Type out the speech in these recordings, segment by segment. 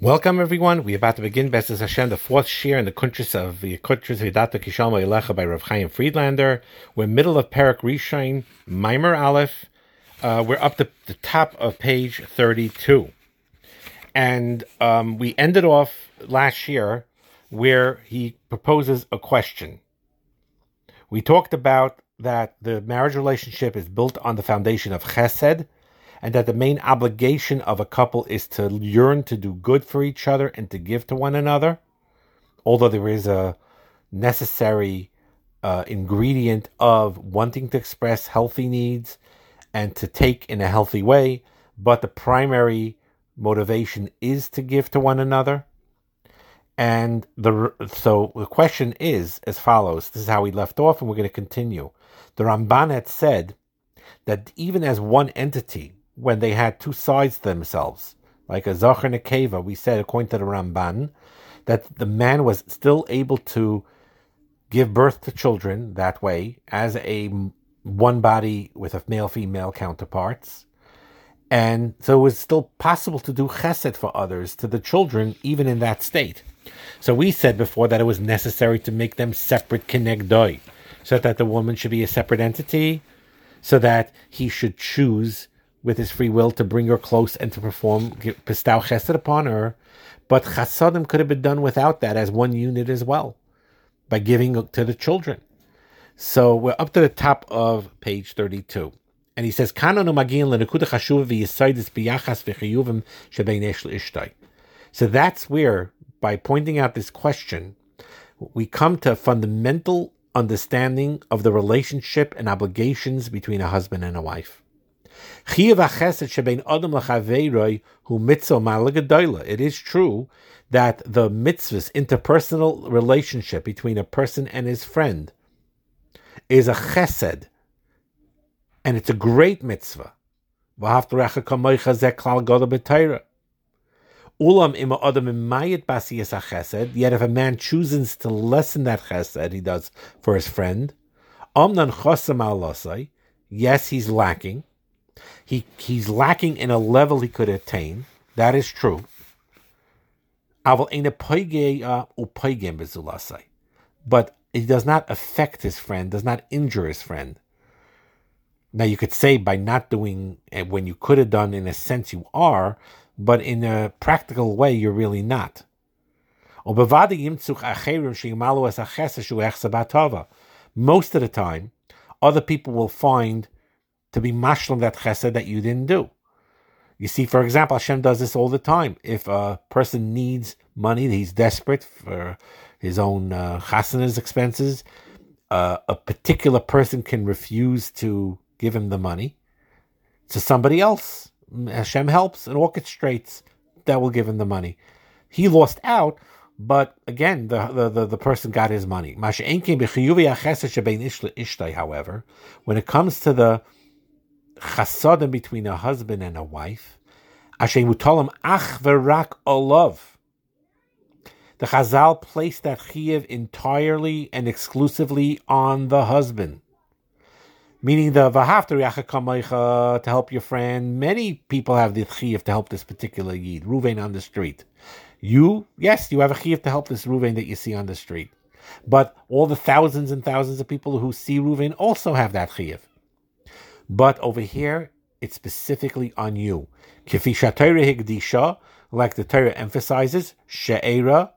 Welcome, everyone. We're about to begin Bezos Hashem, the fourth shir in the Kuntris of the Kuntris Vidata Kishalma Elecha by Rav Chaim Friedlander. We're middle of Parak Rishon, Maimer Aleph. Uh, we're up to the top of page 32. And um, we ended off last year where he proposes a question. We talked about that the marriage relationship is built on the foundation of chesed, and that the main obligation of a couple is to yearn to do good for each other and to give to one another, although there is a necessary uh, ingredient of wanting to express healthy needs and to take in a healthy way, but the primary motivation is to give to one another. And the so the question is as follows. This is how we left off, and we're going to continue. The Ramban had said that even as one entity, when they had two sides to themselves, like a Zachar and a Keva, we said, according to the Ramban, that the man was still able to give birth to children that way as a one body with a male female counterparts. And so it was still possible to do chesed for others, to the children, even in that state. So we said before that it was necessary to make them separate kinegdoi, so that the woman should be a separate entity, so that he should choose with his free will to bring her close and to perform pistav chesed upon her. But chasadim could have been done without that as one unit as well, by giving to the children. So we're up to the top of page 32. And he says, So that's where, by pointing out this question, we come to a fundamental understanding of the relationship and obligations between a husband and a wife. It is true that the mitzvahs, interpersonal relationship between a person and his friend, is a chesed, and it's a great mitzvah. Ulam ima adam imayit basiyas chesed. Yet if a man chooses to lessen that chesed he does for his friend, amnan chosam al Yes, he's lacking. He he's lacking in a level he could attain. That is true. Uh, but it does not affect his friend, does not injure his friend. Now you could say by not doing eh, when you could have done, in a sense you are, but in a practical way you're really not. Most of the time, other people will find to be mashlam that chesed that you didn't do. You see, for example, Hashem does this all the time. If a person needs money, he's desperate for his own uh, expenses, uh, a particular person can refuse to give him the money to somebody else. Hashem helps and orchestrates that will give him the money. He lost out, but again, the, the, the, the person got his money. However, when it comes to the chasadim between a husband and a wife, asher mutalim ach verak olav. The Chazal placed that chiyuv entirely and exclusively on the husband. Meaning the v'hafter to help your friend. Many people have the chiyuv to help this particular yid, Ruvain on the street. You, yes, you have a chiyuv to help this Ruvain that you see on the street. But all the thousands and thousands of people who see Ruvain also have that chiyuv. But over here, it's specifically on you. Kifi higdisha, like the Torah emphasizes, she'era,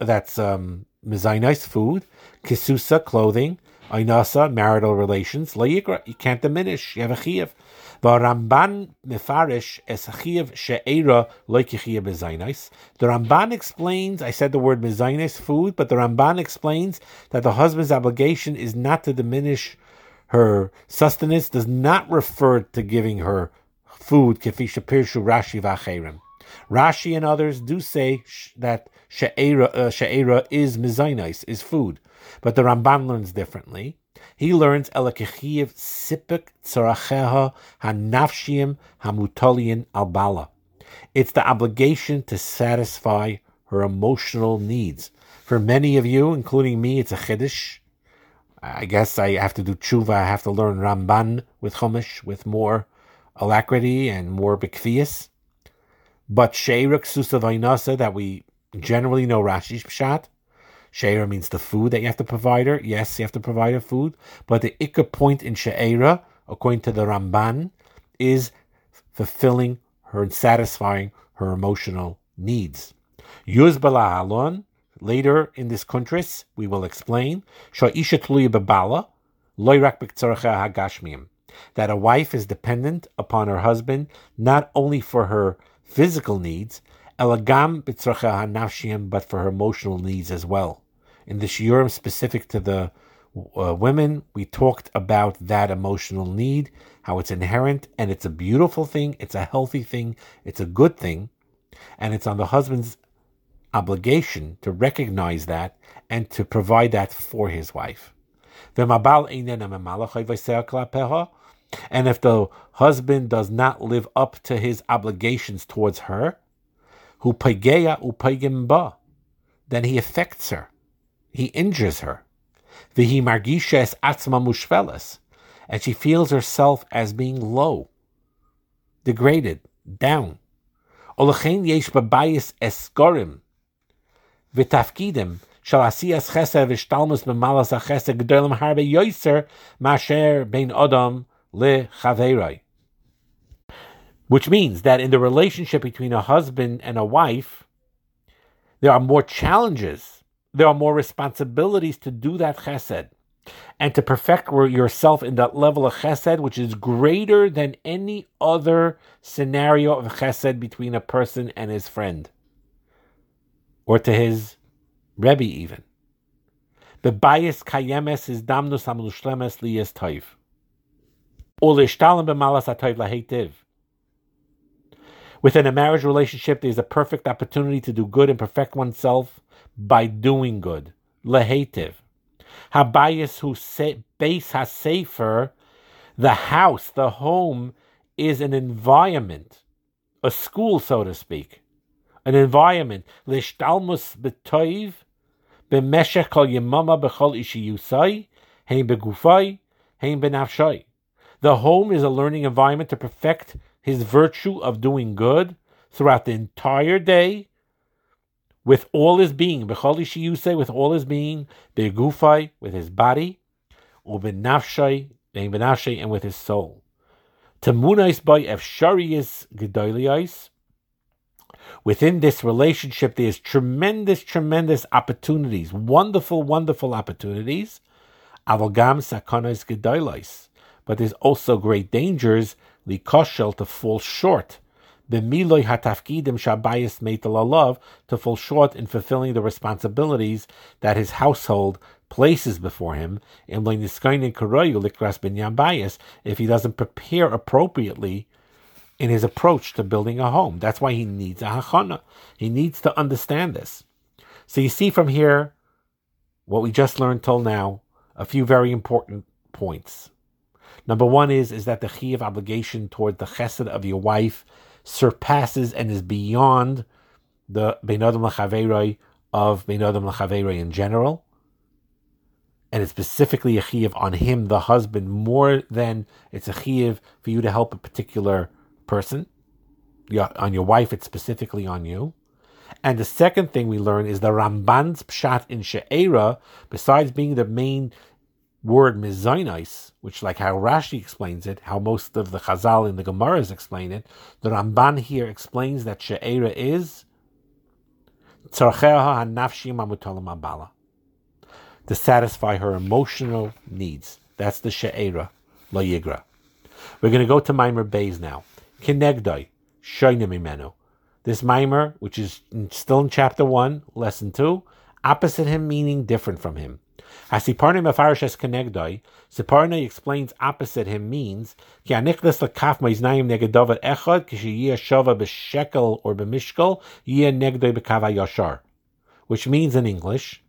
that's um, food, kisusa, clothing, ainasa, marital relations, layikra, you can't diminish, you have a chiyuv. Ramban mefarish es chiyuv she'era like chiyuv mezainis. The Ramban explains, I said the word mezainis, food, but the Ramban explains that the husband's obligation is not to diminish her sustenance does not refer to giving her food, kefisha pirshu Rashi v'acherim. Rashi and others do say that she'era, uh, is mizainais, is food, but the Ramban learns differently. He learns elakechiv sipik tzaracheha hanafshim hamutolian albala. It's the obligation to satisfy her emotional needs. For many of you, including me, it's a chiddush. I guess I have to do tshuva. I have to learn Ramban with Chumash with more alacrity and more bekvias. But Sheira Ksusa that we generally know Rashi's Pshat. Sheira means the food that you have to provide her. Yes, you have to provide her food. But the ikka point in Sheira, according to the Ramban, is fulfilling her and satisfying her emotional needs. Yuz Alon, later in this kuntris, we will explain, that a wife is dependent upon her husband not only for her physical needs, but for her emotional needs as well. In the shiurim specific to the uh, women, we talked about that emotional need, how it's inherent, and it's a beautiful thing, it's a healthy thing, it's a good thing, and it's on the husband's obligation to recognize that and to provide that for his wife. And if the husband does not live up to his obligations towards her, then he affects her, he injures her. And she feels herself as being low, degraded, down v'tafkidim asiyas chesed v'shtalmus b'malas hachesed g'dolim harbe masher bein lechaveroi. Which means that in the relationship between a husband and a wife, there are more challenges, there are more responsibilities to do that chesed and to perfect yourself in that level of chesed, which is greater than any other scenario of chesed between a person and his friend or to his Rebbe even. Bebayis kayemes is damnus amlushlemes liyes toiv. Within a marriage relationship, there is a perfect opportunity to do good and perfect oneself by doing good. Lehetiv. Habayis who base has safer, the house, the home, is an environment, a school, so to speak an environment. Lishtalmus betoiv b'meshech kol yemama b'chol ishiyusai hein begufai hein benafshai. The home is a learning environment to perfect his virtue of doing good throughout the entire day with all his being, b'chol ishiyusai with all his being, begufai with his body, benafshai and with his soul. Tamunais by efsharius gedoliais Within this relationship, there's tremendous, tremendous opportunities, wonderful, wonderful opportunities. Avogam sakonos gedolos. But there's also great dangers, likoshel, to fall short. B'miloi hatafkidim shabayis meital to fall short in fulfilling the responsibilities that his household places before him. And likras if he doesn't prepare appropriately in his approach to building a home. That's why he needs a hachana. He needs to understand this. So you see from here what we just learned till now, a few very important points. Number one is, is that the chiv obligation toward the chesed of your wife surpasses and is beyond the ben adam of ben adam in general. And it's specifically a chiv on him, the husband, more than it's a chiv for you to help a particular person. On your wife, it's specifically on you. And the second thing we learn is the Ramban's pshat in She'era, besides being the main word mizainais, which like how Rashi explains it, how most of the Chazal in the Gemaras explain it, the Ramban here explains that She'era is to satisfy her emotional needs. That's the She'era, La Yigra. We're going to go to Maimer Bays now. Kinegdoi, Shoina Mimenu. This mimer, which is still in chapter 1, lesson 2, opposite him meaning different from him. Asiparne Mefarishes Kenegdoi, Sforno explains opposite him means, Ki anichles lekaf maiznayim negedovet echad, kishi yia shova b'shekel or b'mishkel, yia negdoi b'kava yashar. Which means in English,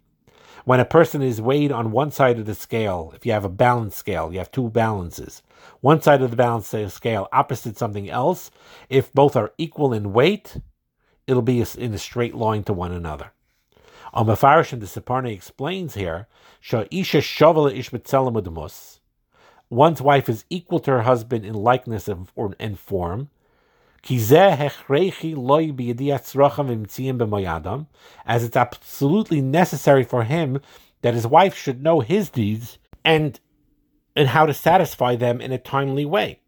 when a person is weighed on one side of the scale, if you have a balance scale, you have two balances, one side of the balance scale opposite something else, if both are equal in weight, it'll be in a straight line to one another. Mefarish and the Sforno explains here, Sha'isha shavala ish One's wife is equal to her husband in likeness of, or, and form, as it's absolutely necessary for him that his wife should know his needs and and how to satisfy them in a timely way.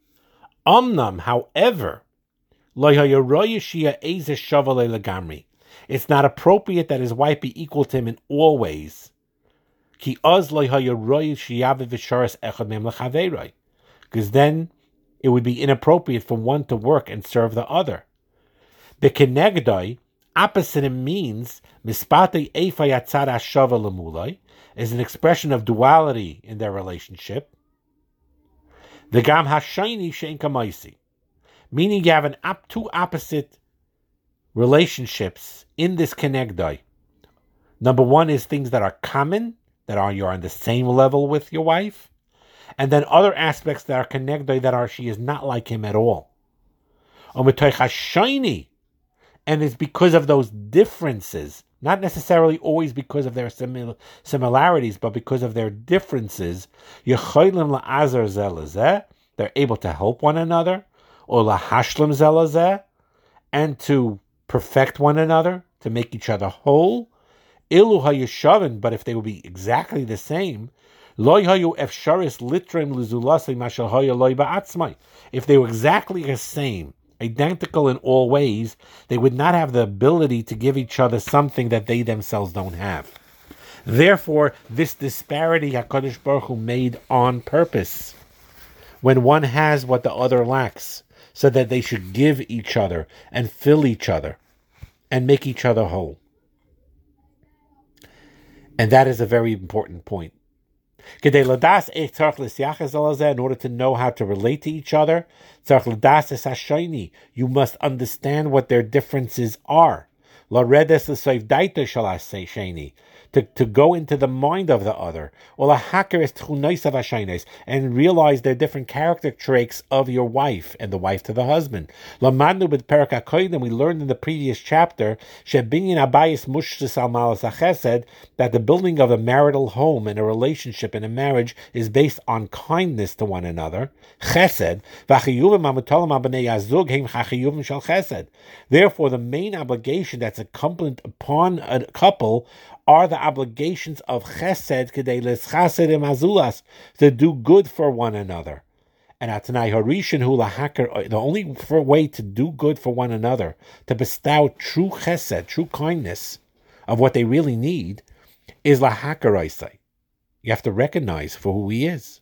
Omnam, however, it's not appropriate that his wife be equal to him in all ways. Because then it would be inappropriate for one to work and serve the other. The kenegdoi, opposite means mispate efa is an expression of duality in their relationship. The gam hashayni shein meaning you have an up two opposite relationships in this kenegdai. Number one is things that are common, that are you're on the same level with your wife, and then other aspects that are connected that are she is not like him at all. and it's because of those differences, not necessarily always because of their simil- similarities, but because of their differences. They're able to help one another, zelazeh, and to perfect one another, to make each other whole. Ilu but if they would be exactly the same, if they were exactly the same, identical in all ways, they would not have the ability to give each other something that they themselves don't have. Therefore, this disparity HaKadosh Baruch Hu made on purpose. When one has what the other lacks, so that they should give each other and fill each other and make each other whole. And that is a very important point. In order to know how to relate to each other, you must understand what their differences are to, to go into the mind of the other, or a hacker is and realize their different character traits of your wife and the wife to the husband. Lamandu with and we learned in the previous chapter that the building of a marital home and a relationship in a marriage is based on kindness to one another. Chesed. Therefore, the main obligation that's incumbent upon a couple are the obligations of chesed kedei chesed azulas to do good for one another. And atanai harishin hu lahakar, uh, the only way to do good for one another, to bestow true chesed, true kindness of what they really need, is lahakar You have to recognize for who he is.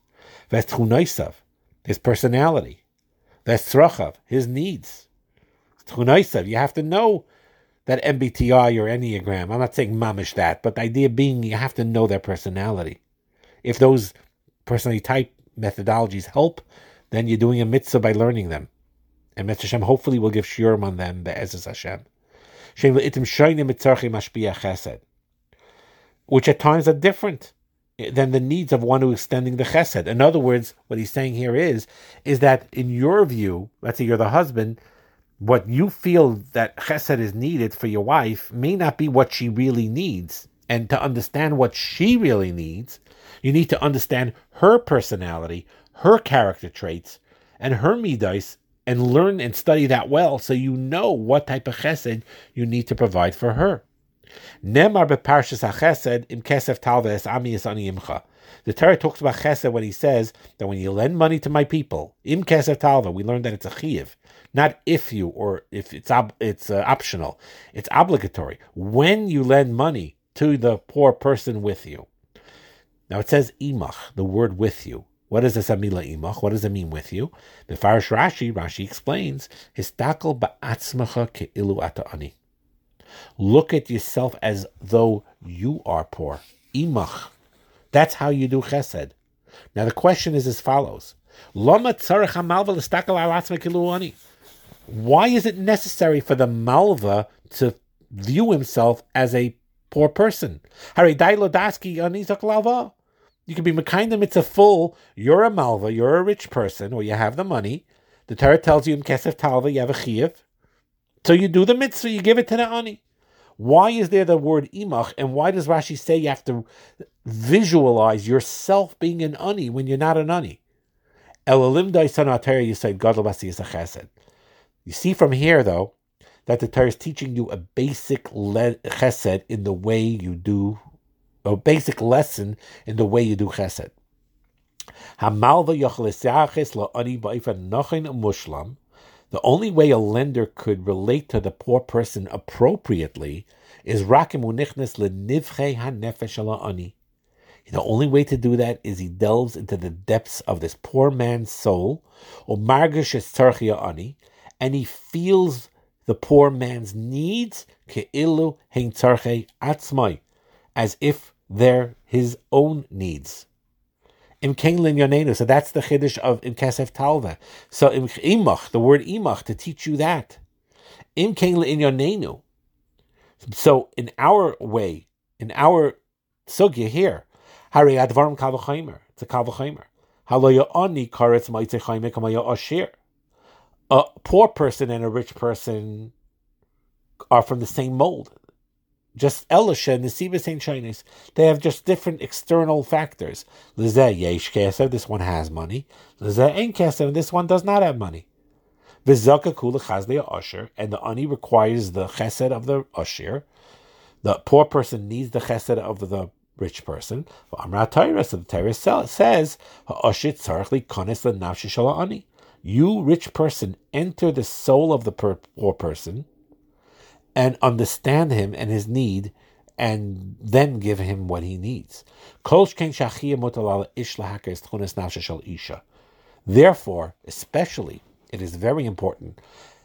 Vestchunaisav, his personality. Vestrochav, his needs. Tchunaisav, you have to know that MBTI or Enneagram. I'm not saying mamish that, but the idea being you have to know their personality. If those personality type methodologies help, then you're doing a mitzvah by learning them. And Mitzvah Hashem hopefully will give shiurim on them, the Be'ezus Hashem. Which at times are different than the needs of one who is extending the chesed. In other words, what he's saying here is, is that in your view, let's say you're the husband, what you feel that chesed is needed for your wife may not be what she really needs. And to understand what she really needs, you need to understand her personality, her character traits, and her midas, and learn and study that well so you know what type of chesed you need to provide for her. Nemar beparshas im kesef ani imcha. The Torah talks about chesed when he says that when you lend money to my people, im kesef talva, we learn that it's a chiv not if you or if it's ob, it's uh, optional. It's obligatory when you lend money to the poor person with you. Now it says imach, the word with you. What is this amila imach? What does it mean with you? The Farish Rashi, Rashi explains, histakel ba'atzmacha ke'ilu ata'ani. Look at yourself as though you are poor. Imach. That's how you do chesed. Now the question is as follows. Why is it necessary for the Malva to view himself as a poor person? You can be Mekainda Mitzvah full, you're a Malva, you're a rich person, or you have the money. The Torah tells you in Kesef Talva you have a Chiyuv. So you do the mitzvah, you give it to the ani. Why is there the word imach, and why does Rashi say you have to visualize yourself being an ani when you're not an ani? Elalim da'isan you say gadol chesed. You see from here, though, that the Torah is teaching you a basic chesed in the way you do, a basic lesson in the way you do chesed. The only way a lender could relate to the poor person appropriately is The only way to do that is he delves into the depths of this poor man's soul, and he feels the poor man's needs as if they're his own needs. Im Kenlin Yonenu. So that's the Chiddush of Im Kesef Talva. So Im Imach, the word Imach, to teach you that. Im Kenlin Yonenu. So in our way, in our sugya here, Hari Advarim Kavachaimer. It's a Kavachaimer. Haloya Ani Karetz Maitzechaimer Kamaya Ashir. A poor person and a rich person are from the same mold just Elisha and the Nesiba St. Chinese, they have just different external factors. Lizeh Yesh Kesev, this one has money. Lizeh Ein Kesev, this one does not have money. Vizaka Kula Chazleya Usher, and the ani requires the chesed of the Usher. The poor person needs the chesed of the rich person. Amra Torah, so the Torah says, ani. You, rich person, enter the soul of the poor person and understand him and his need and then give him what he needs. Therefore, especially, it is very important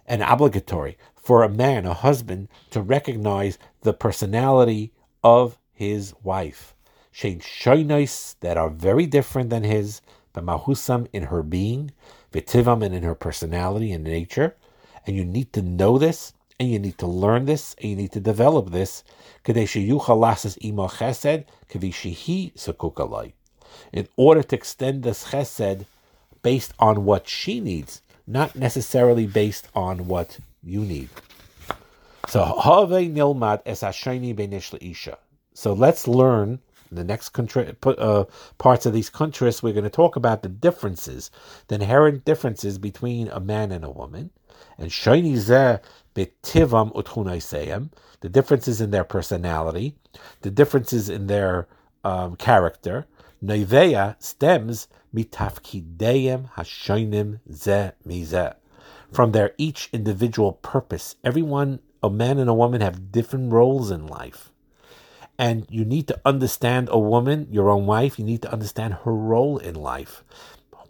and obligatory for a man, a husband, to recognize the personality of his wife. that are very different than his, but mahusam in her being, vitivam and in her personality and nature. And you need to know this and you need to learn this, and you need to develop this. In order to extend this chesed based on what she needs, not necessarily based on what you need. So nilmad es So let's learn the next uh, parts of these countries. We're going to talk about the differences, the inherent differences between a man and a woman, and shayni zeh betivam the differences in their personality, the differences in their um, character. Neveya stems mitafkideyem hashoinim ze mizeh, from their each individual purpose. Everyone, a man and a woman, have different roles in life. And you need to understand a woman, your own wife, you need to understand her role in life.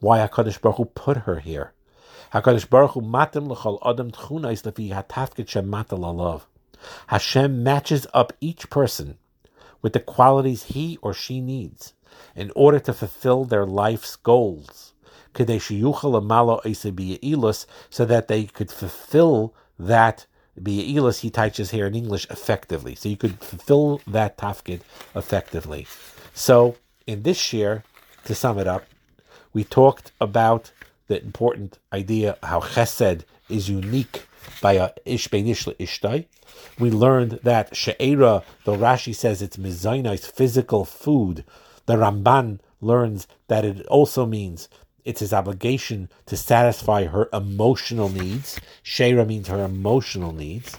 Why HaKadosh Baruch Hu put her here. HaKadosh Baruch Hu matim l'chol adam tchunais lefi hatafkit shem matal alav. Hashem matches up each person with the qualities he or she needs in order to fulfill their life's goals. So that they could fulfill that Be'ilas he teaches here in English effectively. So you could fulfill that tafkid effectively. So in this year, to sum it up, we talked about the important idea how chesed is unique by a ish ishtai. We learned that she'era, though Rashi says it's mizainais, physical food, the Ramban learns that it also means it's his obligation to satisfy her emotional needs. She'era means her emotional needs.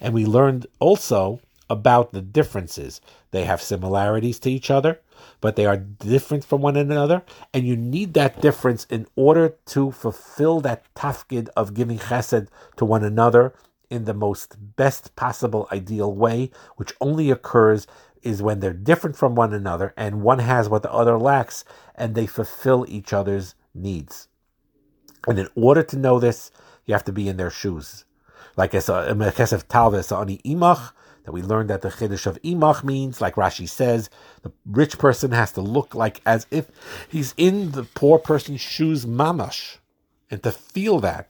And we learned also about the differences. They have similarities to each other, but they are different from one another, and you need that difference in order to fulfill that tafkid of giving chesed to one another in the most best possible ideal way, which only occurs is when they're different from one another and one has what the other lacks and they fulfill each other's needs. And in order to know this, you have to be in their shoes. Like as a Kesef Talvis ani imach, that we learned that the Chiddush of Imach means, like Rashi says, the rich person has to look like as if he's in the poor person's shoes mamash, and to feel that.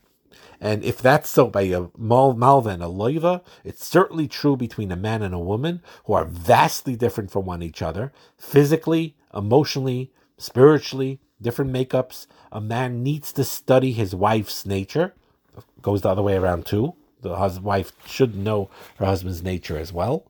And if that's so by a mal, malva and a loiva, it's certainly true between a man and a woman who are vastly different from one each other, physically, emotionally, spiritually, different makeups. A man needs to study his wife's nature. Goes the other way around too the husband, wife should know her husband's nature as well.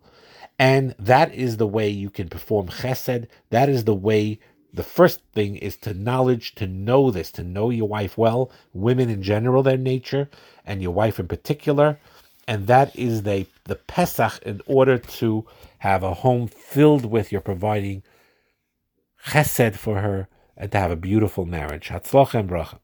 And that is the way you can perform chesed. That is the way the first thing is to knowledge, to know this, to know your wife well, women in general, their nature, and your wife in particular. And that is the, the Pesach in order to have a home filled with your providing chesed for her and to have a beautiful marriage. Hatzloch and bracha.